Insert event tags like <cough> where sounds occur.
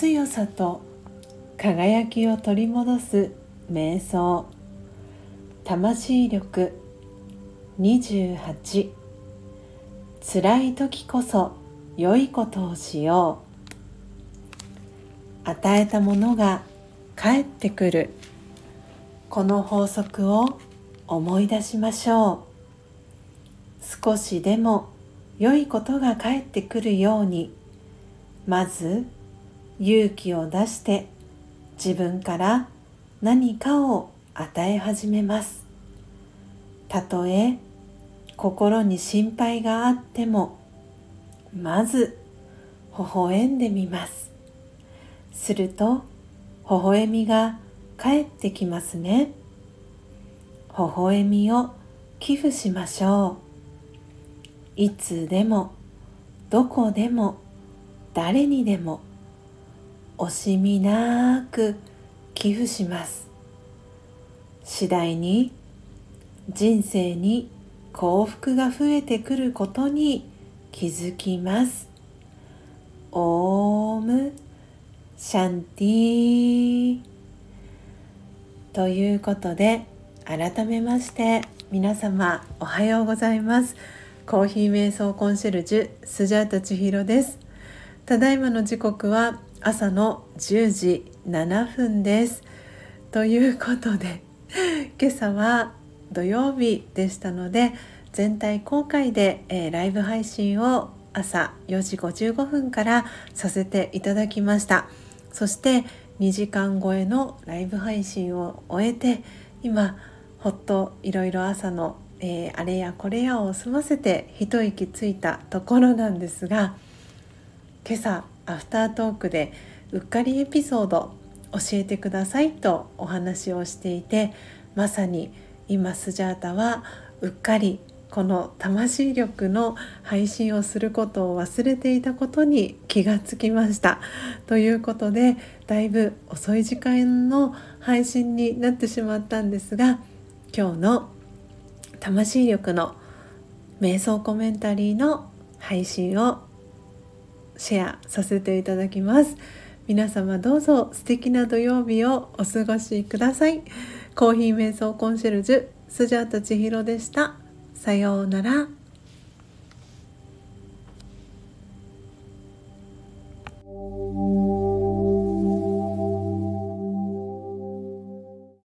強さと輝きを取り戻す瞑想。魂力28辛い時こそ良いことをしよう。与えたものが返ってくる。この法則を思い出しましょう。少しでも良いことが返ってくるように。まず勇気を出して自分から何かを与え始めます。たとえ心に心配があってもまず微笑んでみます。すると微笑みが返ってきますね。微笑みを寄付しましょう。いつでもどこでも誰にでも惜しみなく寄付します。次第に人生に幸福が増えてくることに気づきます。オームシャンティということで改めまして皆様おはようございます。コーヒー瞑想コンシェルジュスジャータ千尋です。ただいまの時刻は朝の10時7分です。ということで <laughs> 今朝は土曜日でしたので全体公開で、えー、ライブ配信を朝4時55分からさせていただきました。そして2時間超えのライブ配信を終えて今ほっといろいろ朝の、えー、あれやこれやを済ませて一息ついたところなんですが今朝アフタートークでうっかりエピソード教えてくださいとお話をしていてまさに今スジャータはうっかりこの魂力の配信をすることを忘れていたことに気がつきました。ということでだいぶ遅い時間の配信になってしまったんですが今日の魂力の瞑想コメンタリーの配信をシェアさせていただきます。皆様どうぞ素敵な土曜日をお過ごしください。コーヒー瞑想コンシェルジュスジャータ千尋でした。さようなら。